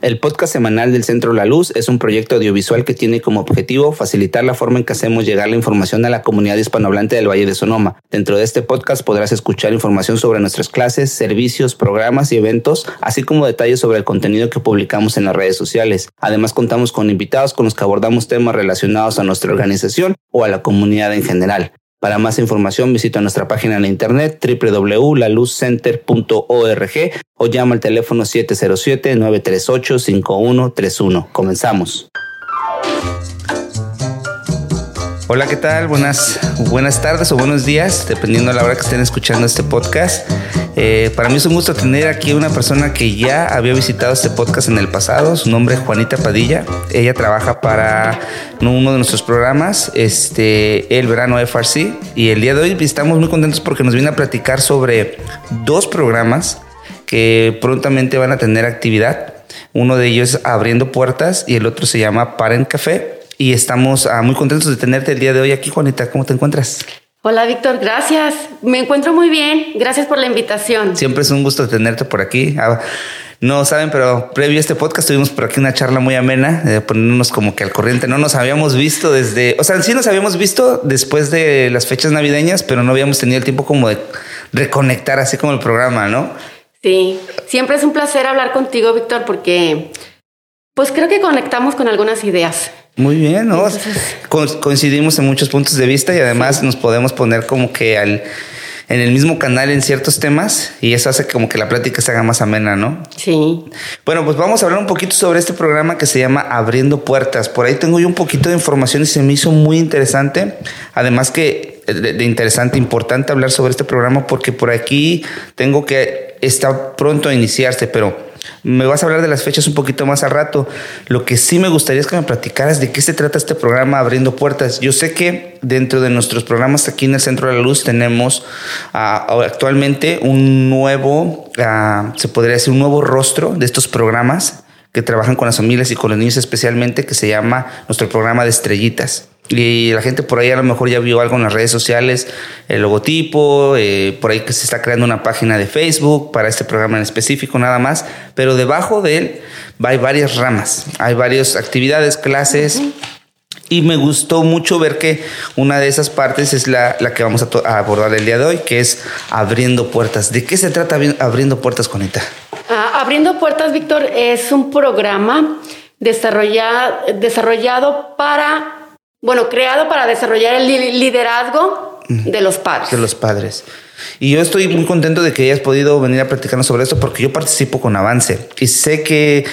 El podcast semanal del Centro La Luz es un proyecto audiovisual que tiene como objetivo facilitar la forma en que hacemos llegar la información a la comunidad hispanohablante del Valle de Sonoma. Dentro de este podcast podrás escuchar información sobre nuestras clases, servicios, programas y eventos, así como detalles sobre el contenido que publicamos en las redes sociales. Además contamos con invitados con los que abordamos temas relacionados a nuestra organización o a la comunidad en general. Para más información visita nuestra página en internet www.laluzcenter.org o llama al teléfono 707-938-5131. Comenzamos. Hola, ¿qué tal? Buenas, buenas tardes o buenos días, dependiendo de la hora que estén escuchando este podcast. Eh, para mí es un gusto tener aquí una persona que ya había visitado este podcast en el pasado. Su nombre es Juanita Padilla. Ella trabaja para uno de nuestros programas, este, el verano FRC. Y el día de hoy estamos muy contentos porque nos viene a platicar sobre dos programas que prontamente van a tener actividad. Uno de ellos es Abriendo Puertas y el otro se llama Parent Café y estamos ah, muy contentos de tenerte el día de hoy aquí, Juanita. ¿Cómo te encuentras? Hola Víctor, gracias. Me encuentro muy bien. Gracias por la invitación. Siempre es un gusto tenerte por aquí. Ah, no saben, pero previo a este podcast tuvimos por aquí una charla muy amena, de ponernos como que al corriente. No nos habíamos visto desde, o sea, sí nos habíamos visto después de las fechas navideñas, pero no habíamos tenido el tiempo como de reconectar así como el programa, ¿no? Sí, siempre es un placer hablar contigo, Víctor, porque pues creo que conectamos con algunas ideas. Muy bien, ¿no? coincidimos en muchos puntos de vista y además nos podemos poner como que al, en el mismo canal en ciertos temas y eso hace como que la plática se haga más amena, ¿no? Sí. Bueno, pues vamos a hablar un poquito sobre este programa que se llama Abriendo Puertas. Por ahí tengo yo un poquito de información y se me hizo muy interesante. Además que de, de interesante, importante hablar sobre este programa porque por aquí tengo que está pronto a iniciarse, pero me vas a hablar de las fechas un poquito más a rato. Lo que sí me gustaría es que me platicaras de qué se trata este programa Abriendo Puertas. Yo sé que dentro de nuestros programas aquí en el Centro de la Luz tenemos ah, actualmente un nuevo, ah, se podría decir, un nuevo rostro de estos programas que trabajan con las familias y con los niños especialmente, que se llama nuestro programa de estrellitas. Y la gente por ahí a lo mejor ya vio algo en las redes sociales, el logotipo, eh, por ahí que se está creando una página de Facebook para este programa en específico nada más, pero debajo de él hay varias ramas, hay varias actividades, clases. Y me gustó mucho ver que una de esas partes es la, la que vamos a, abordar el día de hoy, que es abriendo puertas. ¿De qué se trata abriendo puertas, Conita? Ah, abriendo puertas, Víctor, es un programa desarrollado para bueno, creado para desarrollar el liderazgo de los padres. De los padres. Y yo estoy muy contento de que hayas podido venir a platicarnos sobre esto porque yo participo con Avance y sé que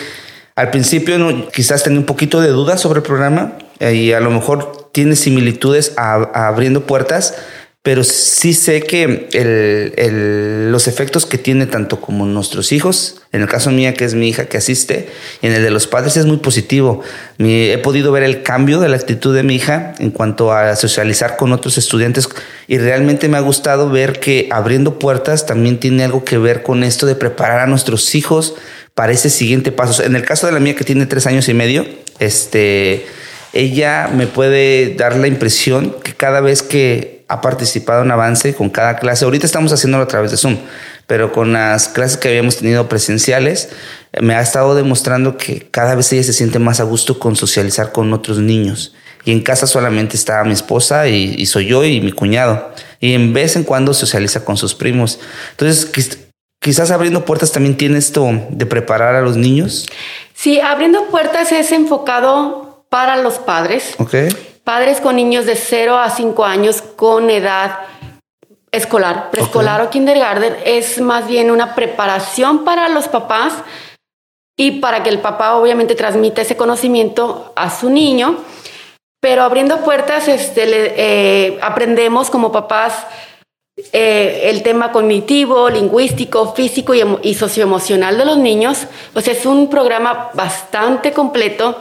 al principio quizás tenía un poquito de dudas sobre el programa y a lo mejor tiene similitudes a abriendo puertas, pero sí sé que el, los efectos que tiene tanto como nuestros hijos, en el caso mía que es mi hija que asiste, y en el de los padres es muy positivo. he podido ver el cambio de la actitud de mi hija en cuanto a socializar con otros estudiantes y realmente me ha gustado ver que abriendo puertas también tiene algo que ver con esto de preparar a nuestros hijos para ese siguiente paso. En el caso de la mía que tiene tres años y medio, este, ella me puede dar la impresión que cada vez que ha participado en avance con cada clase. Ahorita estamos haciéndolo a través de Zoom, pero con las clases que habíamos tenido presenciales, me ha estado demostrando que cada vez ella se siente más a gusto con socializar con otros niños. Y en casa solamente está mi esposa y, soy yo y mi cuñado. Y en vez en cuando socializa con sus primos. Entonces, quizás abriendo puertas también tiene esto de preparar a los niños. Sí, abriendo puertas es enfocado para los padres. Okay padres con niños de 0 a 5 años con edad escolar, preescolar o kindergarten, es más bien una preparación para los papás y para que el papá obviamente transmita ese conocimiento a su niño. Pero abriendo puertas, este, eh, aprendemos como papás eh, el tema cognitivo, lingüístico, físico y, y socioemocional de los niños. O sea, es un programa bastante completo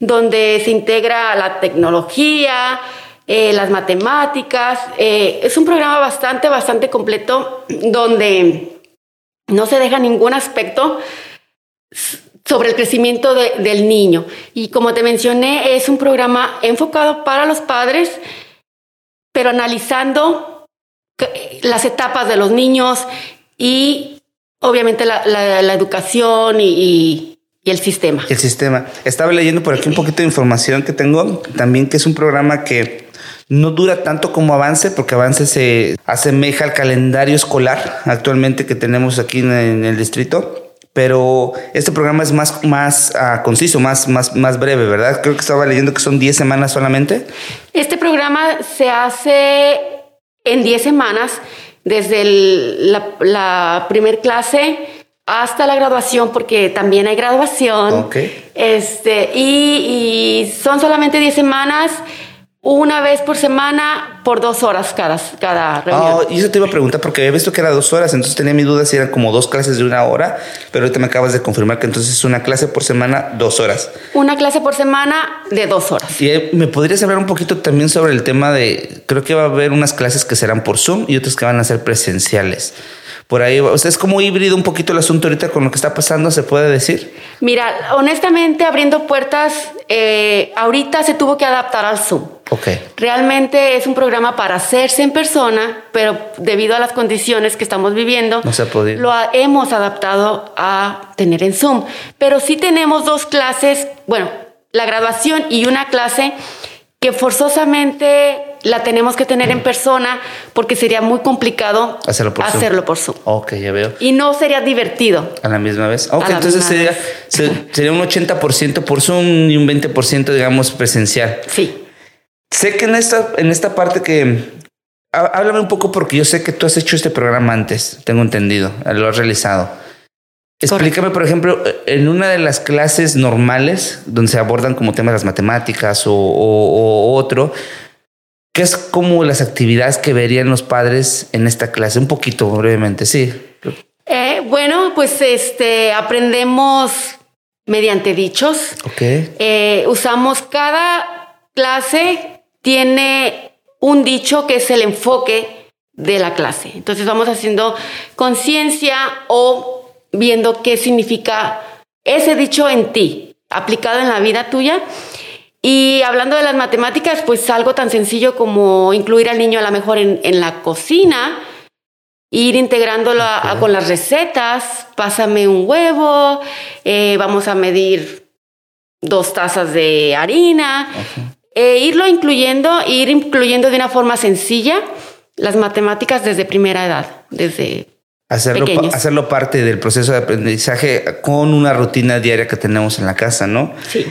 donde se integra la tecnología, eh, las matemáticas. Eh, es un programa bastante, bastante completo donde no se deja ningún aspecto sobre el crecimiento del niño. Y como te mencioné, es un programa enfocado para los padres, pero analizando las etapas de los niños y obviamente la, educación y el sistema. El sistema. Estaba leyendo por aquí un poquito de información que tengo, también que es un programa que no dura tanto como Avance, porque Avance se asemeja al calendario escolar actualmente que tenemos aquí en el distrito pero este programa es más, más uh, conciso, más, más, más breve, ¿verdad? Creo que estaba leyendo que son 10 semanas solamente. Este programa se hace en 10 semanas, desde el, la, la primer clase hasta la graduación, porque también hay graduación. Okay. Este, y, y son solamente 10 semanas una vez por semana por dos horas cada, cada reunión. Oh, y eso te iba a preguntar porque había visto que era dos horas, entonces tenía mi duda si eran como dos clases de una hora, pero ahorita me acabas de confirmar que entonces es una clase por semana, dos horas. Una clase por semana de dos horas. Y eh, me podrías hablar un poquito también sobre el tema de, creo que va a haber unas clases que serán por Zoom y otras que van a ser presenciales por ahí. O sea, es como híbrido un poquito el asunto ahorita con lo que está pasando, se puede decir. Mira, honestamente, abriendo puertas, eh, ahorita se tuvo que adaptar al Zoom. Ok. Realmente es un programa para hacerse en persona, pero debido a las condiciones que estamos viviendo, no se ha podido. lo ha, hemos adaptado a tener en Zoom. Pero sí tenemos dos clases, bueno, la graduación y una clase que forzosamente la tenemos que tener en persona porque sería muy complicado hacerlo por Zoom. Hacerlo por Zoom. Ok, ya veo. Y no sería divertido. A la misma vez. Ok, entonces sería, sería, un 80% por Zoom y un 20%, digamos, presencial. Sí. Sé que en esta, en esta parte que... Háblame un poco porque yo sé que tú has hecho este programa antes, tengo entendido, lo has realizado. Explícame, por ejemplo, en una de las clases normales, donde se abordan como temas las matemáticas o, o, o otro, ¿qué es como las actividades que verían los padres en esta clase? Un poquito, brevemente, sí. Eh, bueno, pues este aprendemos mediante dichos. Ok. Eh, usamos cada clase tiene un dicho que es el enfoque de la clase. Entonces vamos haciendo conciencia o viendo qué significa ese dicho en ti, aplicado en la vida tuya. Y hablando de las matemáticas, pues algo tan sencillo como incluir al niño a lo mejor en, en la cocina, ir integrándolo a, con las recetas, pásame un huevo, eh, vamos a medir dos tazas de harina, e irlo incluyendo, ir incluyendo de una forma sencilla las matemáticas desde primera edad, desde Hacerlo, hacerlo parte del proceso de aprendizaje con una rutina diaria que tenemos en la casa, ¿no? Sí.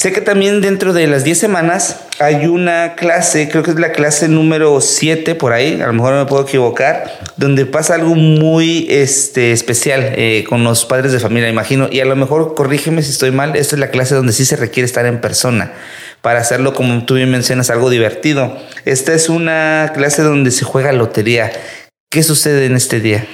Sé que también dentro de las 10 semanas hay una clase, creo que es la clase número 7 por ahí, a lo mejor me puedo equivocar, donde pasa algo muy este, especial eh, con los padres de familia, imagino, y a lo mejor corrígeme si estoy mal, esta es la clase donde sí se requiere estar en persona para hacerlo, como tú bien mencionas, algo divertido. Esta es una clase donde se juega lotería. ¿Qué sucede en este día?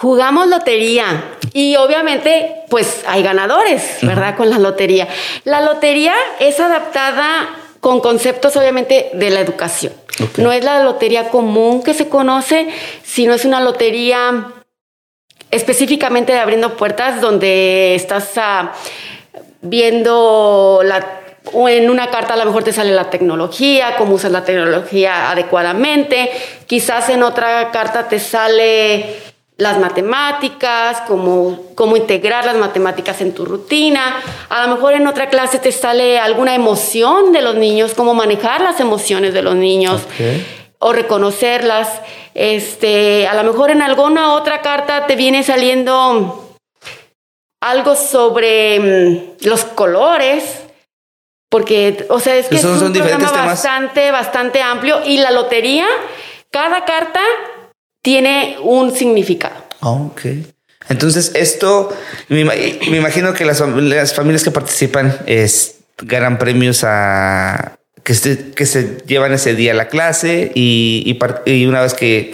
Jugamos lotería y obviamente pues hay ganadores, ¿verdad? Con la lotería. La lotería es adaptada con conceptos obviamente de la educación. Okay. No es la lotería común que se conoce, sino es una lotería específicamente de abriendo puertas donde estás uh, viendo la o en una carta a lo mejor te sale la tecnología, cómo usas la tecnología adecuadamente, quizás en otra carta te sale las matemáticas, cómo, cómo integrar las matemáticas en tu rutina, a lo mejor en otra clase te sale alguna emoción de los niños, cómo manejar las emociones de los niños. Okay. O reconocerlas. Este, a lo mejor en alguna otra carta te viene saliendo algo sobre mm, los colores, porque, o sea, es que es un programa temas. bastante, bastante amplio y la lotería, cada carta tiene un significado. Ok. Entonces, esto, me, me imagino que las, las, familias que participan es, ganan premios a que se, que se llevan ese día a la clase y, y, y una vez que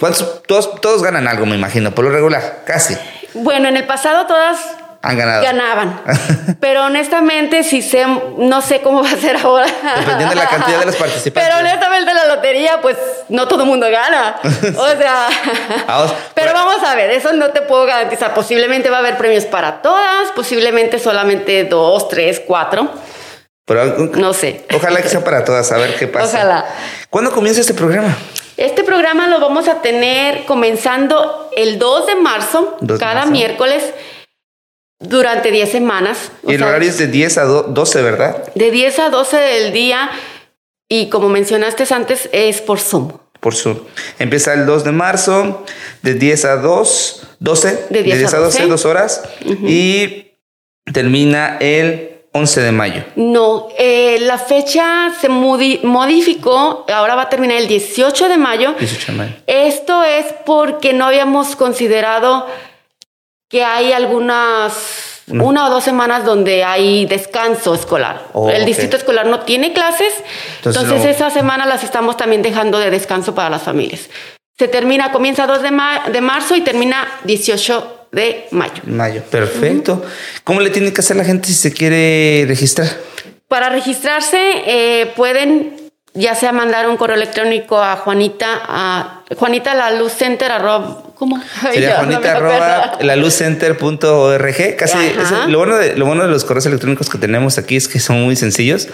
todos, todos ganan algo, me imagino, por lo regular, casi. Bueno, en el pasado todas han ganado. Ganaban. Pero honestamente, si sé, no sé cómo va a ser ahora. Dependiendo de la cantidad de los participantes. Pero honestamente, la lotería, pues no todo el mundo gana. O sea. pero vamos a ver, eso no te puedo garantizar. Posiblemente va a haber premios para todas, posiblemente solamente dos, tres, cuatro. Pero, no sé. Ojalá que sea para todas, a ver qué pasa. Ojalá. ¿Cuándo comienza este programa? Este programa lo vamos a tener comenzando el 2 de marzo, 2 de cada marzo. miércoles durante 10 semanas. Y el horario es de 10 a 12, ¿verdad? De 10 a 12 del día y como mencionaste antes, es por Zoom. Por Zoom. Empieza el 2 de marzo, de 10 a 2, 12. De 10, a 12, 2 horas. Y termina el 11 de mayo. No, eh, la fecha se modificó, ahora va a terminar el 18 de mayo. 18 de mayo. Esto es porque no habíamos considerado que hay algunas una o dos semanas donde hay descanso escolar. Oh, el distrito escolar no tiene clases, Entonces, entonces, no- esa semana las estamos también dejando de descanso para las familias. Se termina, comienza 2 de, ma- de marzo y termina 18 de mayo. Mayo. Perfecto. ¿Cómo le tiene que hacer la gente si se quiere registrar? Para registrarse eh, pueden ya sea mandar un correo electrónico a Juanita, a Juanita la luz center arroba, ¿cómo? Ay, Sería no juanita arroba acuerdo. laluzcenter.org. Casi es- lo, bueno de, lo bueno de los correos electrónicos que tenemos aquí es que son muy sencillos.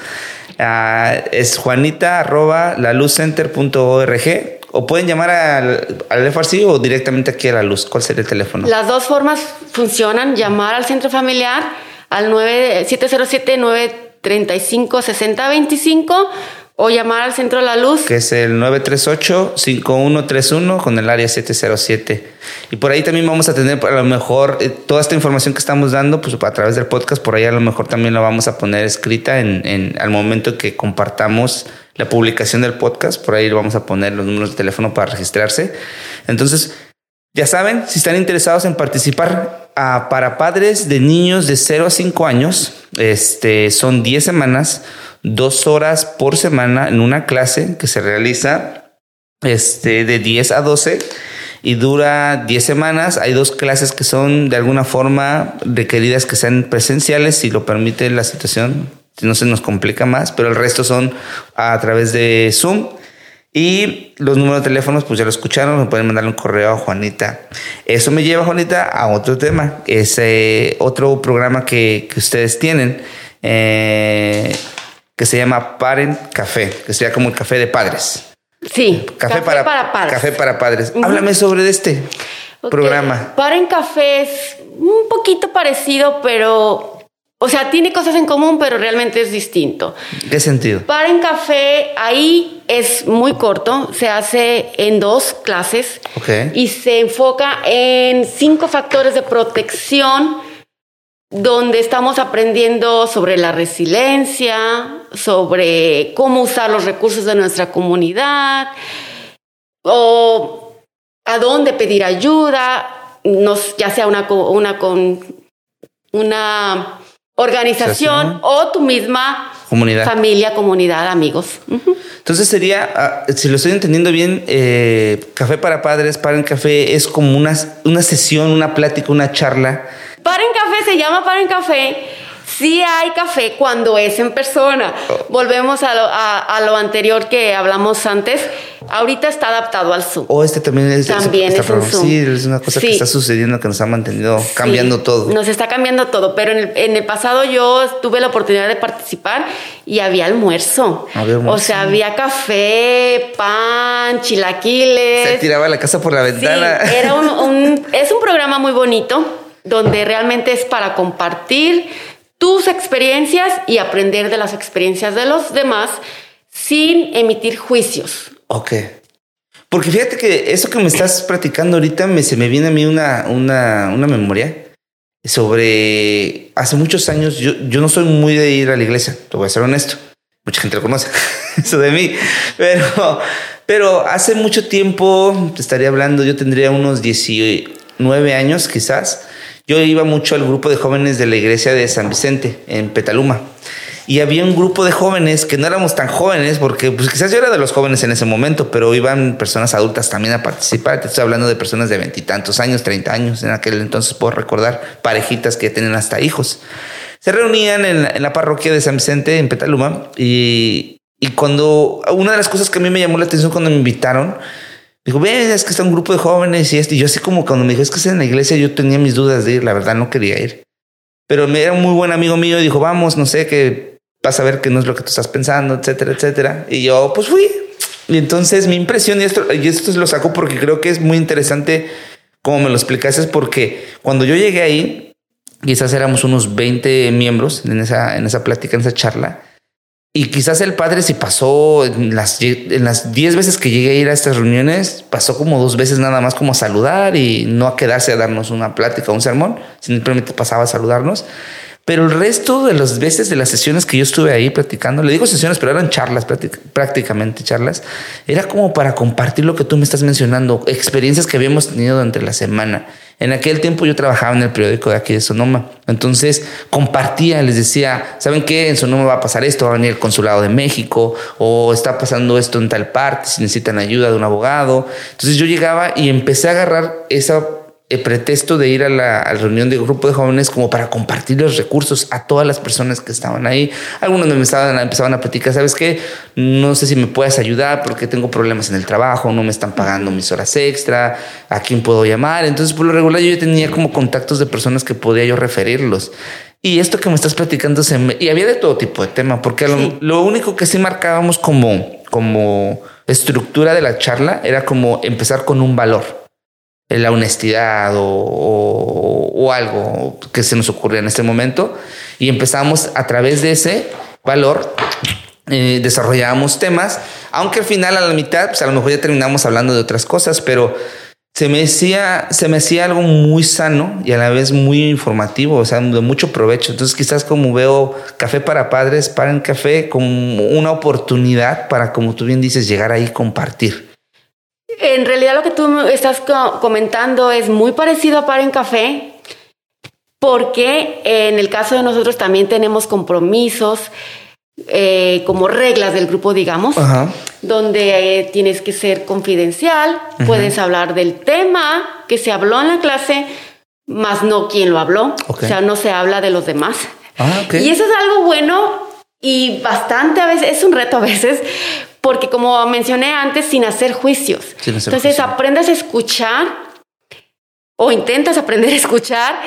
Ah, es juanita arroba laluzcenter.org o pueden llamar al, al FRC o directamente aquí a la luz. ¿Cuál sería el teléfono? Las dos formas funcionan, llamar al centro familiar al 9 707-935-6025 o llamar al centro de la luz. que es el 938-5131 con el área 707. Y por ahí también vamos a tener a lo mejor eh, toda esta información que estamos dando, pues a través del podcast, por ahí a lo mejor también la vamos a poner escrita en, en- al momento que compartamos la publicación del podcast, por ahí vamos a poner los números de teléfono para registrarse. Entonces, ya saben, si están interesados en participar para padres de niños de 0 a 5 años, este, son 10 semanas, dos horas por semana en una clase que se realiza este, de 10 a 12 y dura 10 semanas. Hay dos clases que son de alguna forma requeridas que sean presenciales, si lo permite la situación, si no se nos complica más, pero el resto son a través de Zoom. Y los números de teléfonos, pues ya lo escucharon, me pueden mandar un correo a Juanita. Eso me lleva, Juanita, a otro tema. Es eh, otro programa que, que ustedes tienen, eh, que se llama Parent Café, que sería como el café de padres. Sí, Café, para, padres. Café para padres. Háblame sobre este programa. Para en café es un poquito parecido, pero, o sea, tiene cosas en común, pero realmente es distinto. ¿Qué sentido? Para en café, ahí es muy corto, se hace en dos clases y se enfoca en cinco factores de protección donde estamos aprendiendo sobre la resiliencia, sobre cómo usar los recursos de nuestra comunidad, o a dónde pedir ayuda, nos, ya sea una, una, con, una organización o tu misma Comunidad. familia, comunidad, amigos. Entonces sería, ah, si lo estoy entendiendo bien, eh, Café para Padres, Parent Café es como una, una sesión, una plática, una charla. Para en café se llama para en café. Sí hay café cuando es en persona. Volvemos a lo, a- a lo anterior que hablamos antes. Ahorita está adaptado al Zoom. O este también es, También está es programa- Zoom. Sí, es una cosa que Sí. está sucediendo que nos ha mantenido cambiando Sí, todo. Nos está cambiando todo, pero en el, en el pasado yo tuve la oportunidad de participar y había almuerzo. Había almuerzo. O sea, había café, pan, chilaquiles. Se tiraba la casa por la Sí, ventana. era un, un- es un programa muy bonito donde realmente es para compartir tus experiencias y aprender de las experiencias de los demás sin emitir juicios. Ok. Porque fíjate que eso que me estás platicando ahorita me, se me viene a mí una, una, una memoria sobre hace muchos años. Yo, yo no soy muy de ir a la iglesia, te voy a ser honesto. Mucha gente lo conoce, eso de mí. Pero, pero hace mucho tiempo, te estaría hablando, yo tendría unos 19 años quizás. Yo iba mucho al grupo de jóvenes de la iglesia de San Vicente en Petaluma. Y había un grupo de jóvenes que no éramos tan jóvenes, porque pues quizás yo era de los jóvenes en ese momento, pero iban personas adultas también a participar. Te estoy hablando de personas de veintitantos años, 30 años. En aquel entonces puedo recordar parejitas que tenían hasta hijos. Se reunían en la, en la parroquia de San Vicente, en Petaluma, y, y cuando una de las cosas que a mí me llamó la atención cuando me invitaron, dijo, ven, es que está un grupo de jóvenes y esto. Y yo así como cuando me dijo, es que es en la iglesia, yo tenía mis dudas de ir, la verdad no quería ir. Pero me era un muy buen amigo mío y dijo, vamos, no sé, que vas a ver que no es lo que tú estás pensando, etcétera, etcétera. Y yo, pues fui. Y entonces mi impresión, y esto, y esto lo saco porque creo que es muy interesante como me lo explicaste, porque cuando yo llegué ahí, Quizás éramos unos 20 miembros en esa, en esa plática, en esa charla. Y quizás el padre, si pasó en las, en las 10 veces que llegué a ir a estas reuniones, pasó como dos veces nada más como a saludar y no a quedarse a darnos una plática un sermón, simplemente pasaba a saludarnos. Pero el resto de las veces de las sesiones que yo estuve ahí platicando, le digo sesiones, pero eran charlas, prácticamente charlas, era como para compartir lo que tú me estás mencionando, experiencias que habíamos tenido durante la semana. En aquel tiempo yo trabajaba en el periódico de aquí de Sonoma, entonces compartía, les decía, ¿saben qué? En Sonoma va a pasar esto, va a venir el consulado de México, o está pasando esto en tal parte, si necesitan ayuda de un abogado. Entonces yo llegaba y empecé a agarrar esa el pretexto de ir a la, reunión de grupo de jóvenes como para compartir los recursos a todas las personas que estaban ahí. Algunos me estaban, empezaban a platicar, ¿sabes qué? No sé si me puedes ayudar porque tengo problemas en el trabajo, no me están pagando mis horas extra, ¿a quién puedo llamar? Entonces, por lo regular, yo tenía como contactos de personas que podía yo referirlos. Y esto que me estás platicando, se y había de todo tipo de tema, porque lo, lo único que sí marcábamos como, como estructura de la charla era como empezar con un valor la honestidad o, algo que se nos ocurrió en este momento y empezamos a través de ese valor eh, desarrollábamos temas, aunque al final a la mitad, pues a lo mejor ya terminamos hablando de otras cosas, pero se me hacía, se me hacía algo muy sano y a la vez muy informativo, o sea, de mucho provecho. Entonces quizás como veo Café para Padres, para en Café, como una oportunidad para, como tú bien dices, llegar ahí y compartir. En realidad lo que tú estás comentando es muy parecido a Par en Café, porque en el caso de nosotros también tenemos compromisos eh, como reglas del grupo, digamos, donde eh, tienes que ser confidencial, puedes hablar del tema que se habló en la clase, más no quién lo habló, o sea, no se habla de los demás. Ah, y eso es algo bueno y bastante a veces, es un reto a veces, porque como mencioné antes, sin hacer juicios. Entonces aprendes a escuchar o intentas aprender a escuchar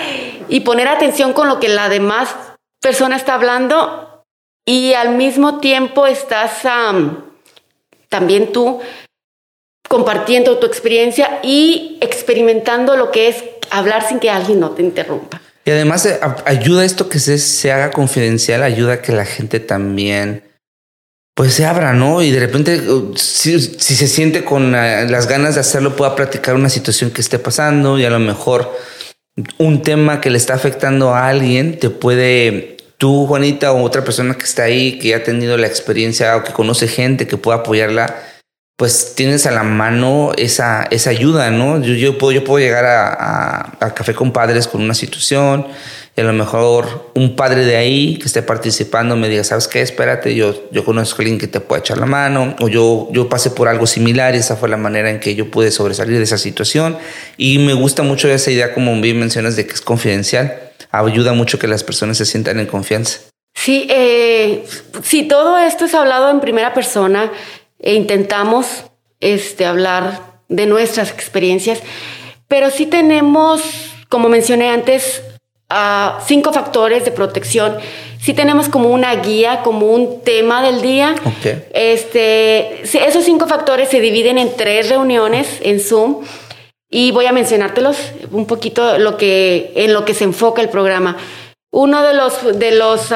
y poner atención con lo que la demás persona está hablando y al mismo tiempo estás también tú compartiendo tu experiencia y experimentando lo que es hablar sin que alguien no te interrumpa. Y además eh, ayuda esto que se, se haga confidencial, ayuda a que la gente también pues se abra, ¿no? Y de repente, uh, si, se siente con uh, las ganas de hacerlo, pueda platicar una situación que esté pasando y a lo mejor un tema que le está afectando a alguien te puede, tú, Juanita, o otra persona que está ahí, que ha tenido la experiencia o que conoce gente que pueda apoyarla, pues tienes a la mano esa, esa ayuda, ¿no? Yo, yo, puedo, yo puedo llegar a, a Café con Padres con una situación y a lo mejor un padre de ahí que esté participando me diga, ¿sabes qué? Espérate, yo, yo conozco a alguien que te puede echar la mano, o yo, yo pasé por algo similar y esa fue la manera en que yo pude sobresalir de esa situación. Y me gusta mucho esa idea, como bien mencionas, de que es confidencial. Ayuda mucho que las personas se sientan en confianza. Sí, eh, si todo esto es hablado en primera persona e intentamos este, hablar de nuestras experiencias, pero sí tenemos, como mencioné antes, cinco factores de protección. Si tenemos como una guía, como un tema del día. Este, esos cinco factores se dividen en tres reuniones en Zoom y voy a mencionártelos un poquito lo que, en lo que se enfoca el programa. Uno de los, de los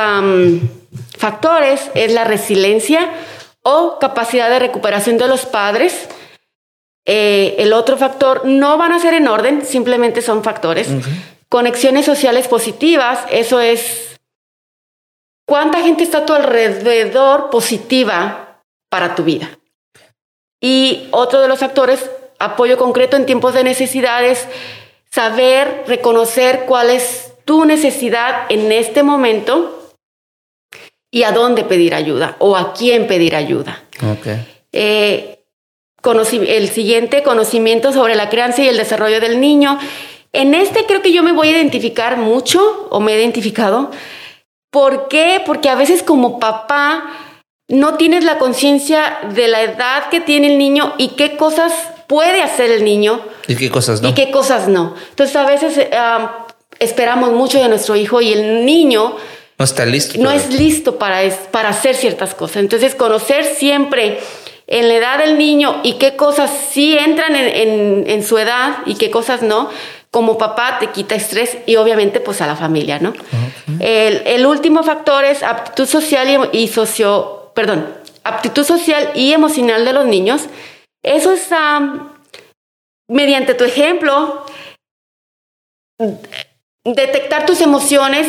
factores es la resiliencia o capacidad de recuperación de los padres. Eh, el otro factor no van a ser en orden, simplemente son factores. Conexiones sociales positivas, eso es cuánta gente está a tu alrededor positiva para tu vida. Y otro de los factores, apoyo concreto en tiempos de necesidades, saber reconocer cuál es tu necesidad en este momento y a dónde pedir ayuda o a quién pedir ayuda. Okay. Eh, el siguiente, conocimiento sobre la crianza y el desarrollo del niño. En este creo que yo me voy a identificar mucho o me he identificado. ¿Por qué? Porque a veces como papá no tienes la conciencia de la edad que tiene el niño y qué cosas puede hacer el niño. Y qué cosas no. Y qué cosas no. Entonces a veces esperamos mucho de nuestro hijo y el niño no está listo. No es listo para, para hacer ciertas cosas. Entonces conocer siempre en la edad del niño y qué cosas sí entran en, en su edad y qué cosas no como papá te quita estrés y obviamente pues a la familia, ¿no? El, el, último factor es aptitud social y, socio, perdón, aptitud social y emocional de los niños. Eso es mediante tu ejemplo, detectar tus emociones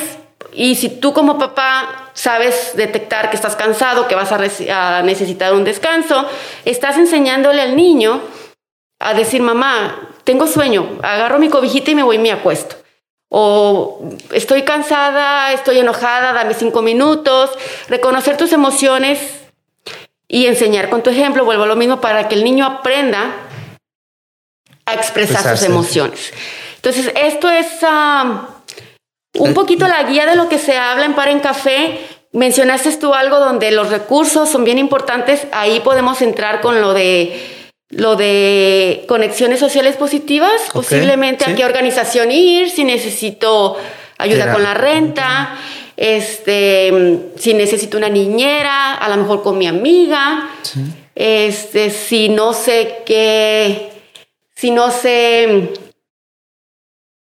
y si tú como papá sabes detectar que estás cansado, que vas a, necesitar un descanso, estás enseñándole al niño a decir, mamá, tengo sueño, agarro mi cobijita y me voy y me acuesto. O estoy cansada, estoy enojada, dame cinco minutos. Reconocer tus emociones y enseñar con tu ejemplo, vuelvo a lo mismo, para que el niño aprenda a expresar sus emociones. Entonces, esto es un poquito la guía de lo que se habla en Par en Café. Mencionaste tú algo donde los recursos son bien importantes. Ahí podemos entrar con lo de lo de conexiones sociales positivas, posiblemente a qué organización ir, si necesito ayuda con la renta, este, si necesito una niñera, a lo mejor con mi amiga, este, si no sé qué, si no sé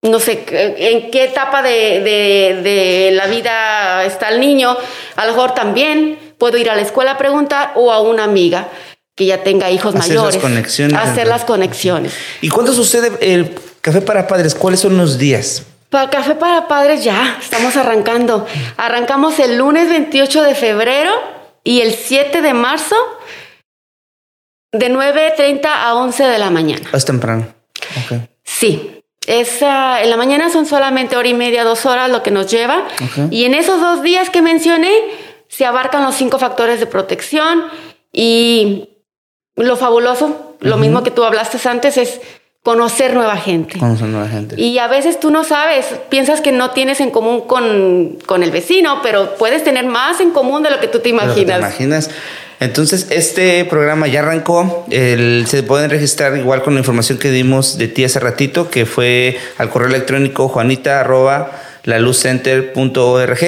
no sé en qué etapa de, la vida está el niño, a lo mejor también puedo ir a la escuela a preguntar o a una amiga que ya tenga hijos hacer mayores. Las conexiones. Hacer las conexiones. ¿Y cuándo sucede el café para padres? ¿Cuáles son los días? Para café para padres ya, estamos arrancando. Arrancamos el lunes 28 de febrero y el 7 de marzo de 9.30 a 11 de la mañana. Es temprano. Sí, esa, en la mañana son solamente hora y media, dos horas lo que nos lleva. Y en esos dos días que mencioné, se abarcan los cinco factores de protección. Y lo fabuloso, lo mismo que tú hablaste antes, es conocer nueva gente. Conocer nueva gente. Y a veces tú no sabes, piensas que no tienes en común con, con el vecino, pero puedes tener más en común de lo que tú te imaginas. Te imaginas. Entonces, este programa ya arrancó. se pueden registrar igual con la información que dimos de ti hace ratito, que fue al correo electrónico juanita arroba laluzcenter.org.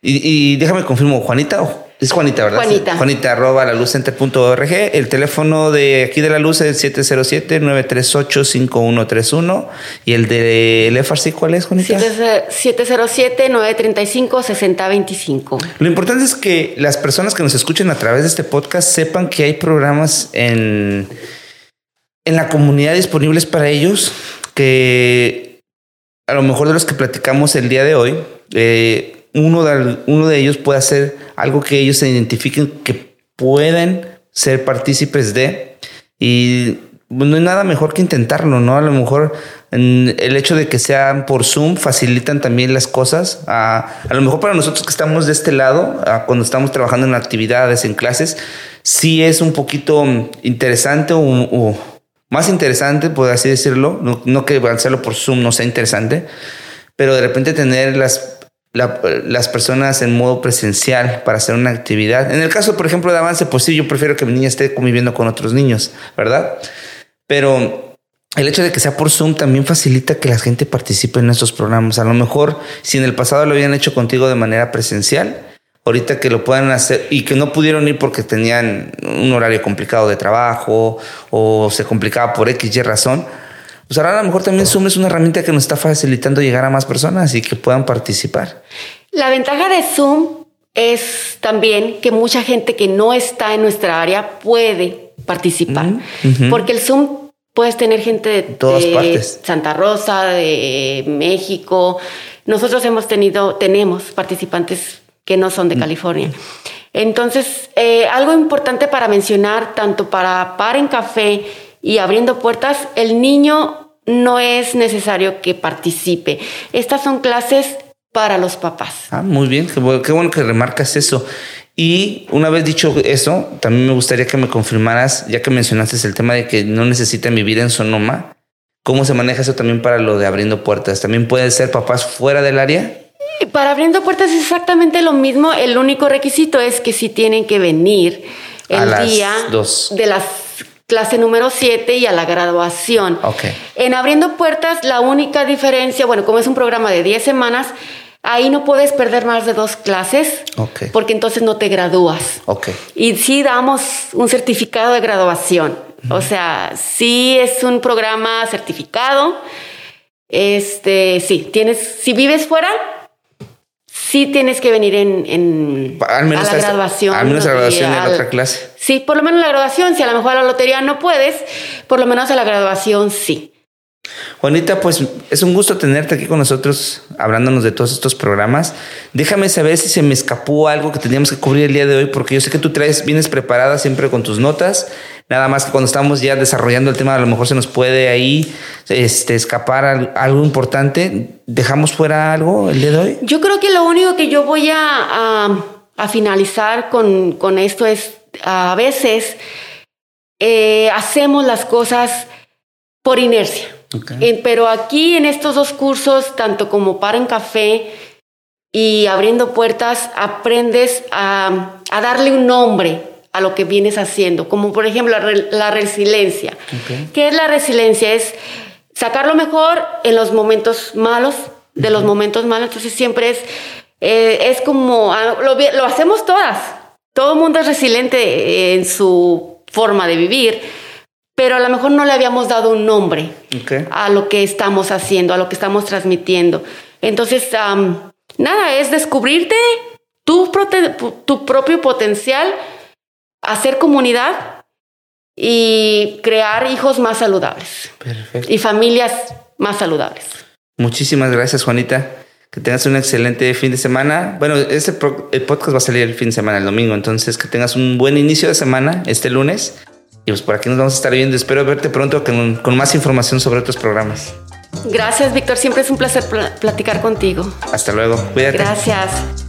Y, y déjame confirmo, Juanita o es Juanita, ¿verdad? Juanita. Juanita, arroba la. El teléfono de aquí de la luz es 707-938-5131. Y el de FRC, ¿cuál es, Juanita? 707-935-6025. Lo importante es que las personas que nos escuchen a través de este podcast sepan que hay programas en, en la comunidad disponibles para ellos que a lo mejor de los que platicamos el día de hoy, eh, uno de, uno de ellos puede hacer algo que ellos se identifiquen que pueden ser partícipes de y no hay nada mejor que intentarlo, ¿no? A lo mejor el hecho de que sean por Zoom facilitan también las cosas. A, a lo mejor para nosotros que estamos de este lado, cuando estamos trabajando en actividades, en clases, sí es un poquito interesante o, más interesante, por así decirlo. No, no que hacerlo por Zoom no sea interesante, pero de repente tener las las personas en modo presencial para hacer una actividad. En el caso, por ejemplo, de avance, pues sí, yo prefiero que mi niña esté conviviendo con otros niños, ¿verdad? Pero el hecho de que sea por Zoom también facilita que la gente participe en estos programas. A lo mejor, si en el pasado lo habían hecho contigo de manera presencial, ahorita que lo puedan hacer y que no pudieron ir porque tenían un horario complicado de trabajo o se complicaba por X y razón, pues ahora a lo mejor también Zoom es una herramienta que nos está facilitando llegar a más personas y que puedan participar. La ventaja de Zoom es también que mucha gente que no está en nuestra área puede participar, porque el Zoom puedes tener gente de, todas partes. Santa Rosa, de México. Nosotros hemos tenido, tenemos participantes que no son de mm. California. Entonces, eh, algo importante para mencionar, tanto para Par en Café y abriendo puertas, el niño no es necesario que participe. Estas son clases para los papás. Ah, muy bien, qué bueno, que remarcas eso. Y una vez dicho eso, también me gustaría que me confirmaras, ya que mencionaste el tema de que no necesitan vivir en Sonoma, ¿cómo se maneja eso también para lo de abriendo puertas? ¿También pueden ser papás fuera del área? Para abriendo puertas es exactamente lo mismo. El único requisito es que si tienen que venir el día de las clase número 7 y a la graduación. En Abriendo Puertas, la única diferencia, bueno, como es un programa de 10 semanas, ahí no puedes perder más de dos clases, porque entonces no te gradúas. Y sí damos un certificado de graduación. O sea, sí es un programa certificado Este, sí, tienes, si vives fuera, sí tienes que venir en, en al menos a la graduación. Al menos a la graduación y al- otra clase. Sí, por lo menos la graduación, si a lo mejor a la lotería no puedes, por lo menos a la graduación sí. Juanita, pues es un gusto tenerte aquí con nosotros hablándonos de todos estos programas. Déjame saber si se me escapó algo que teníamos que cubrir el día de hoy, porque yo sé que tú traes, vienes preparada siempre con tus notas. Nada más que cuando estamos ya desarrollando el tema, a lo mejor se nos puede ahí este, escapar al- algo importante. ¿Dejamos fuera algo el día de hoy? Yo creo que lo único que yo voy a, a- a finalizar con, con esto es, a veces eh, hacemos las cosas por inercia. Eh, pero aquí en estos dos cursos, tanto como para en café y abriendo puertas, aprendes a, a darle un nombre a lo que vienes haciendo, como por ejemplo la, re- la resiliencia. Ok. ¿Qué es la resiliencia? Es sacar lo mejor en los momentos malos, de los momentos malos. Entonces siempre es, eh, es como, lo, lo hacemos todas. Todo el mundo es resiliente en su forma de vivir, pero a lo mejor no le habíamos dado un nombre Ok. a lo que estamos haciendo, a lo que estamos transmitiendo. Entonces, am, nada, es descubrirte tu, tu propio potencial, hacer comunidad y crear hijos más saludables Perfecto. y familias más saludables. Muchísimas gracias, Juanita. Que tengas un excelente fin de semana. Bueno, este pro- el podcast va a salir el fin de semana, el domingo. Entonces, que tengas un buen inicio de semana este lunes. Y pues por aquí nos vamos a estar viendo. Espero verte pronto con, con más información sobre otros programas. Gracias, Víctor. Siempre es un placer pl- platicar contigo. Hasta luego. Cuídate. Gracias.